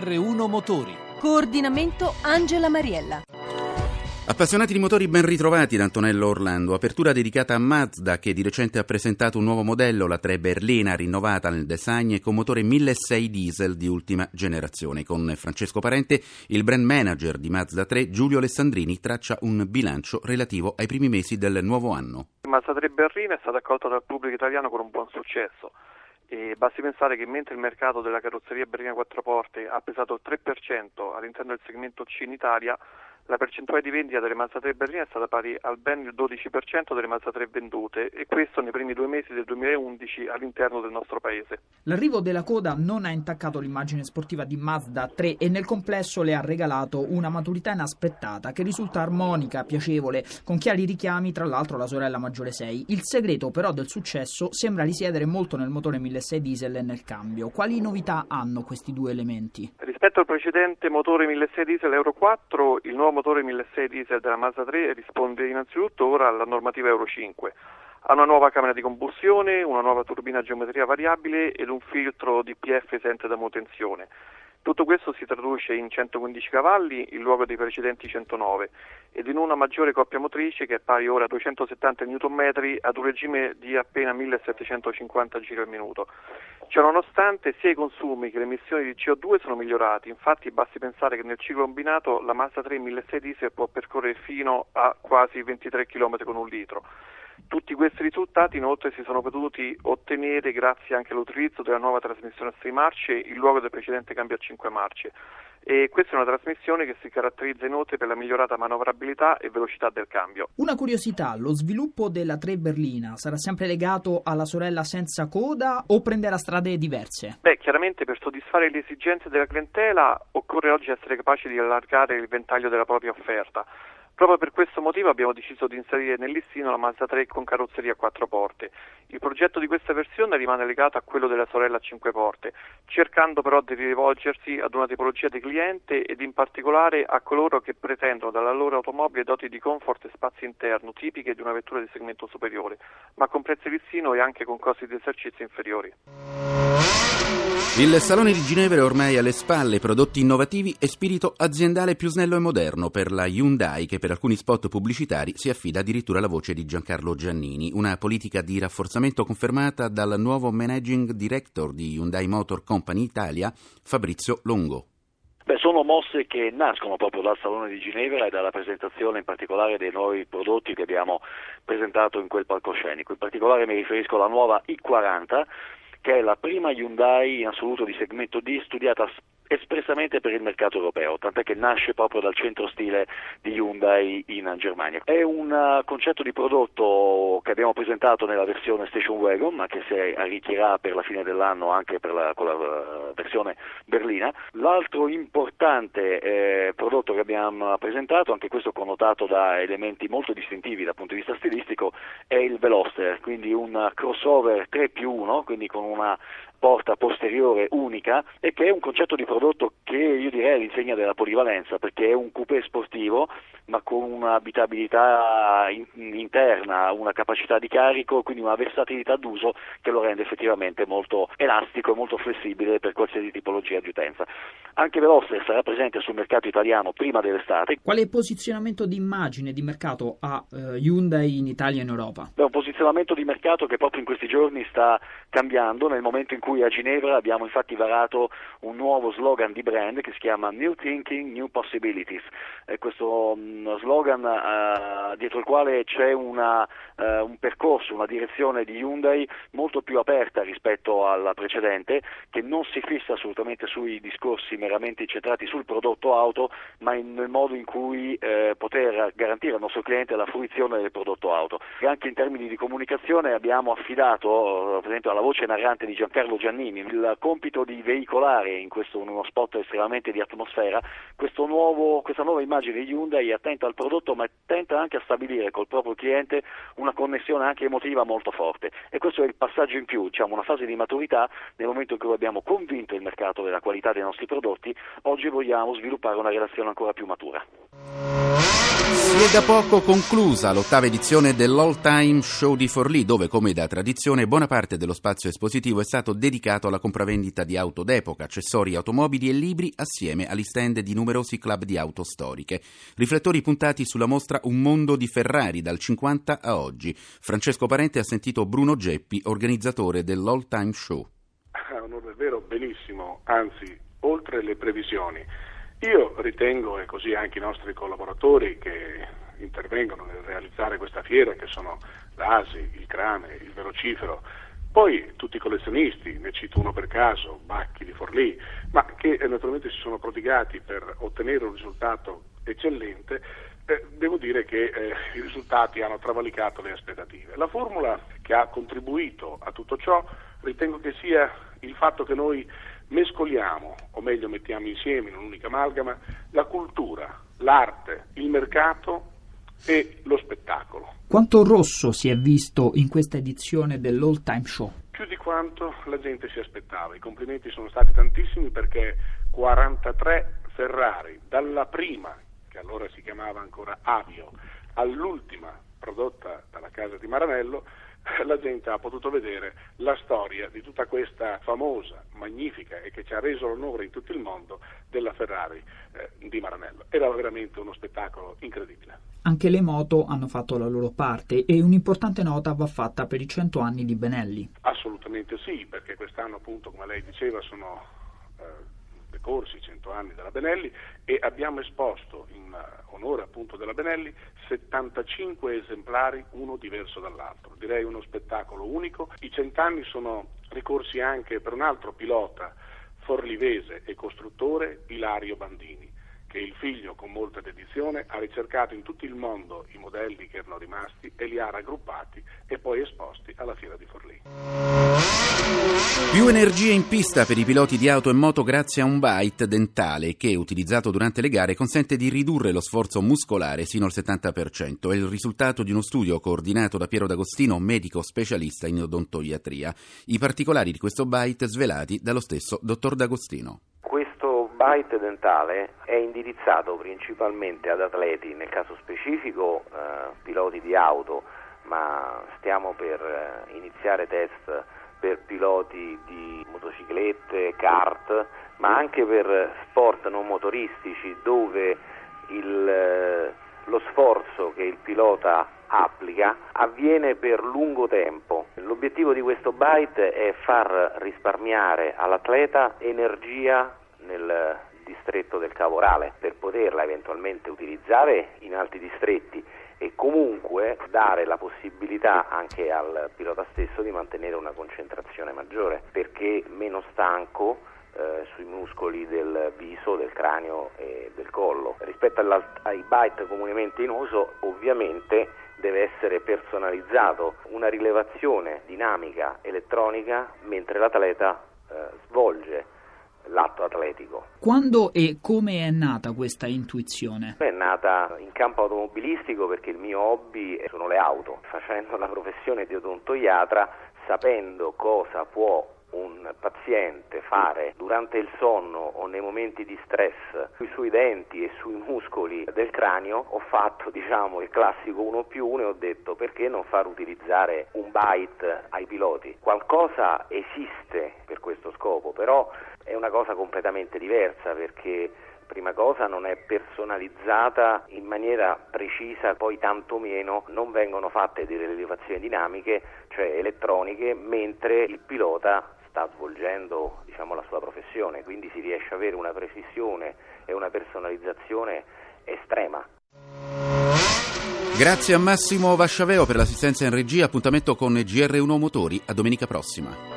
GR1 Motori. Coordinamento Angela Mariella. Appassionati di motori ben ritrovati da Antonello Orlando, apertura dedicata a Mazda che di recente ha presentato un nuovo modello, la 3 Berlina, rinnovata nel design e con motore 1600 diesel di ultima generazione. Con Francesco Parente, il brand manager di Mazda 3, Giulio Alessandrini, traccia un bilancio relativo ai primi mesi del nuovo anno. Mazda 3 Berlina è stata accolta dal pubblico italiano con un buon successo. E basti pensare che mentre il mercato della carrozzeria berlina quattro porte ha pesato il 3% all'interno del segmento C in Italia, la percentuale di vendita delle 3 berline è stata pari al ben il 12% delle 3 vendute e questo nei primi due mesi del 2011 all'interno del nostro paese. L'arrivo della coda non ha intaccato l'immagine sportiva di Mazda 3 e nel complesso le ha regalato una maturità inaspettata che risulta armonica, piacevole, con chiari richiami tra l'altro alla sorella maggiore 6. Il segreto però del successo sembra risiedere molto nel motore 1600 diesel e nel cambio. Quali novità hanno questi due elementi? Rispetto al precedente motore 1600 diesel Euro 4, il nuovo motore 1600 diesel della Mazda 3 risponde innanzitutto ora alla normativa Euro 5. Ha una nuova camera di combustione, una nuova turbina a geometria variabile ed un filtro DPF esente da manutenzione. Tutto questo si traduce in 115 cavalli in luogo dei precedenti 109 ed in una maggiore coppia motrice che è pari ora a 270 Nm ad un regime di appena 1750 giri al minuto. Ciononostante sia i consumi che le emissioni di CO2 sono migliorati, infatti basti pensare che nel ciclo combinato la Mazda 3 1600 diesel può percorrere fino a quasi 23 km con un litro. Tutti questi risultati inoltre si sono potuti ottenere grazie anche all'utilizzo della nuova trasmissione a 6 marce in luogo del precedente cambio a 5 marce. E questa è una trasmissione che si caratterizza inoltre per la migliorata manovrabilità e velocità del cambio. Una curiosità, lo sviluppo della 3 berlina sarà sempre legato alla sorella senza coda o prenderà strade diverse? Beh, chiaramente per soddisfare le esigenze della clientela occorre oggi essere capaci di allargare il ventaglio della propria offerta. Proprio per questo motivo abbiamo deciso di inserire nel listino la Mazda 3 con carrozzeria a quattro porte. Il progetto di questa versione rimane legato a quello della sorella a cinque porte, cercando però di rivolgersi ad una tipologia di cliente ed in particolare a coloro che pretendono dalla loro automobile doti di comfort e spazio interno tipiche di una vettura di segmento superiore, ma con prezzi listino e anche con costi di esercizio inferiori. Il Salone di Ginevra è ormai alle spalle, prodotti innovativi e spirito aziendale più snello e moderno per la Hyundai che per alcuni spot pubblicitari si affida addirittura alla voce di Giancarlo Giannini, una politica di rafforzamento confermata dal nuovo managing director di Hyundai Motor Company Italia, Fabrizio Longo. Beh, sono mosse che nascono proprio dal Salone di Ginevra e dalla presentazione in particolare dei nuovi prodotti che abbiamo presentato in quel palcoscenico. In particolare mi riferisco alla nuova i40 che è la prima Hyundai in assoluto di segmento D studiata espressamente per il mercato europeo, tant'è che nasce proprio dal centro stile di Hyundai in Germania. È un uh, concetto di prodotto che abbiamo presentato nella versione Station Wagon, ma che si arricchirà per la fine dell'anno anche la, con la uh, versione berlina. L'altro importante eh, prodotto che abbiamo presentato, anche questo connotato da elementi molto distintivi dal punto di vista stilistico, è il Veloster, quindi un crossover 3 più 1, quindi con una porta posteriore unica e che è un concetto di prodotto che io direi all'insegna della polivalenza perché è un coupé sportivo ma con un'abitabilità in, interna, una capacità di carico, quindi una versatilità d'uso che lo rende effettivamente molto elastico e molto flessibile per qualsiasi tipologia di utenza. Anche Veloster sarà presente sul mercato italiano prima dell'estate. Quale posizionamento di immagine di mercato ha uh, Hyundai in Italia e in Europa? È un posizionamento di mercato che proprio in questi giorni sta cambiando nel momento in cui a Ginevra abbiamo infatti varato un nuovo slogan di brand che si chiama New Thinking, New Possibilities. E questo mm, slogan uh, dietro il quale c'è una, uh, un percorso, una direzione di Hyundai molto più aperta rispetto alla precedente, che non si fissa assolutamente sui discorsi meramente incentrati sul prodotto auto, ma in, nel modo in cui eh, poter garantire al nostro cliente la fruizione del prodotto auto. E anche in termini di comunicazione abbiamo affidato, per esempio, alla voce narrante di Giancarlo Giannini il compito di veicolare in questo uno spot estremamente di atmosfera nuovo, questa nuova immagine di Hyundai attenta al prodotto ma attenta anche a stabilire col proprio cliente una connessione anche emotiva molto forte e questo è il passaggio in più, diciamo una fase di maturità nel momento in cui abbiamo convinto il mercato della qualità dei nostri prodotti, oggi vogliamo sviluppare una relazione ancora più matura. Si è da poco conclusa l'ottava edizione dell'All Time Show di Forlì, dove, come da tradizione, buona parte dello spazio espositivo è stato dedicato alla compravendita di auto d'epoca, accessori, automobili e libri, assieme agli stand di numerosi club di auto storiche. Riflettori puntati sulla mostra Un mondo di Ferrari dal 50 a oggi. Francesco Parente ha sentito Bruno Geppi, organizzatore dell'All Time Show. Onore vero, benissimo, anzi, oltre le previsioni. Io ritengo, e così anche i nostri collaboratori che intervengono nel realizzare questa fiera, che sono l'ASI, il Crame, il Velocifero, poi tutti i collezionisti, ne cito uno per caso, Bacchi di Forlì, ma che eh, naturalmente si sono prodigati per ottenere un risultato eccellente, eh, devo dire che eh, i risultati hanno travalicato le aspettative. La formula che ha contribuito a tutto ciò ritengo che sia il fatto che noi mescoliamo, o meglio mettiamo insieme in un'unica amalgama, la cultura, l'arte, il mercato e lo spettacolo. Quanto rosso si è visto in questa edizione dell'All Time Show? Più di quanto la gente si aspettava. I complimenti sono stati tantissimi perché 43 Ferrari, dalla prima, che allora si chiamava ancora Avio, all'ultima prodotta dalla casa di Maranello, la gente ha potuto vedere la storia di tutta questa famosa, magnifica e che ci ha reso l'onore in tutto il mondo della Ferrari eh, di Maranello. Era veramente uno spettacolo incredibile. Anche le moto hanno fatto la loro parte e un'importante nota va fatta per i 100 anni di Benelli. Assolutamente sì, perché quest'anno appunto, come lei diceva, sono eh, decorsi i 100 anni della Benelli e abbiamo esposto in onore appunto della Benelli 75 esemplari, uno diverso dall'altro. Direi uno spettacolo unico. I cent'anni sono ricorsi anche per un altro pilota forlivese e costruttore, Ilario Bandini che il figlio con molta dedizione ha ricercato in tutto il mondo i modelli che erano rimasti e li ha raggruppati e poi esposti alla fiera di Forlì. Più energia in pista per i piloti di auto e moto grazie a un bite dentale che, utilizzato durante le gare, consente di ridurre lo sforzo muscolare sino al 70%. È il risultato di uno studio coordinato da Piero D'Agostino, medico specialista in odontoiatria. I particolari di questo bite svelati dallo stesso dottor D'Agostino bite dentale è indirizzato principalmente ad atleti, nel caso specifico eh, piloti di auto, ma stiamo per eh, iniziare test per piloti di motociclette, kart, ma anche per sport non motoristici dove il, eh, lo sforzo che il pilota applica avviene per lungo tempo. L'obiettivo di questo byte è far risparmiare all'atleta energia nel distretto del Cavorale per poterla eventualmente utilizzare in altri distretti e comunque dare la possibilità anche al pilota stesso di mantenere una concentrazione maggiore perché meno stanco eh, sui muscoli del viso, del cranio e del collo. Rispetto ai byte comunemente in uso ovviamente deve essere personalizzato una rilevazione dinamica elettronica mentre l'atleta eh, svolge l'atto atletico. Quando e come è nata questa intuizione? È nata in campo automobilistico perché il mio hobby sono le auto. Facendo la professione di odontoiatra, sapendo cosa può paziente fare durante il sonno o nei momenti di stress sui suoi denti e sui muscoli del cranio, ho fatto diciamo il classico 1 più 1 e ho detto perché non far utilizzare un byte ai piloti. Qualcosa esiste per questo scopo, però è una cosa completamente diversa perché prima cosa non è personalizzata in maniera precisa, poi tantomeno non vengono fatte delle rilevazioni dinamiche, cioè elettroniche, mentre il pilota sta svolgendo diciamo, la sua professione, quindi si riesce ad avere una precisione e una personalizzazione estrema. Grazie a Massimo Vasciaveo per l'assistenza in regia, appuntamento con GR1 Motori, a domenica prossima.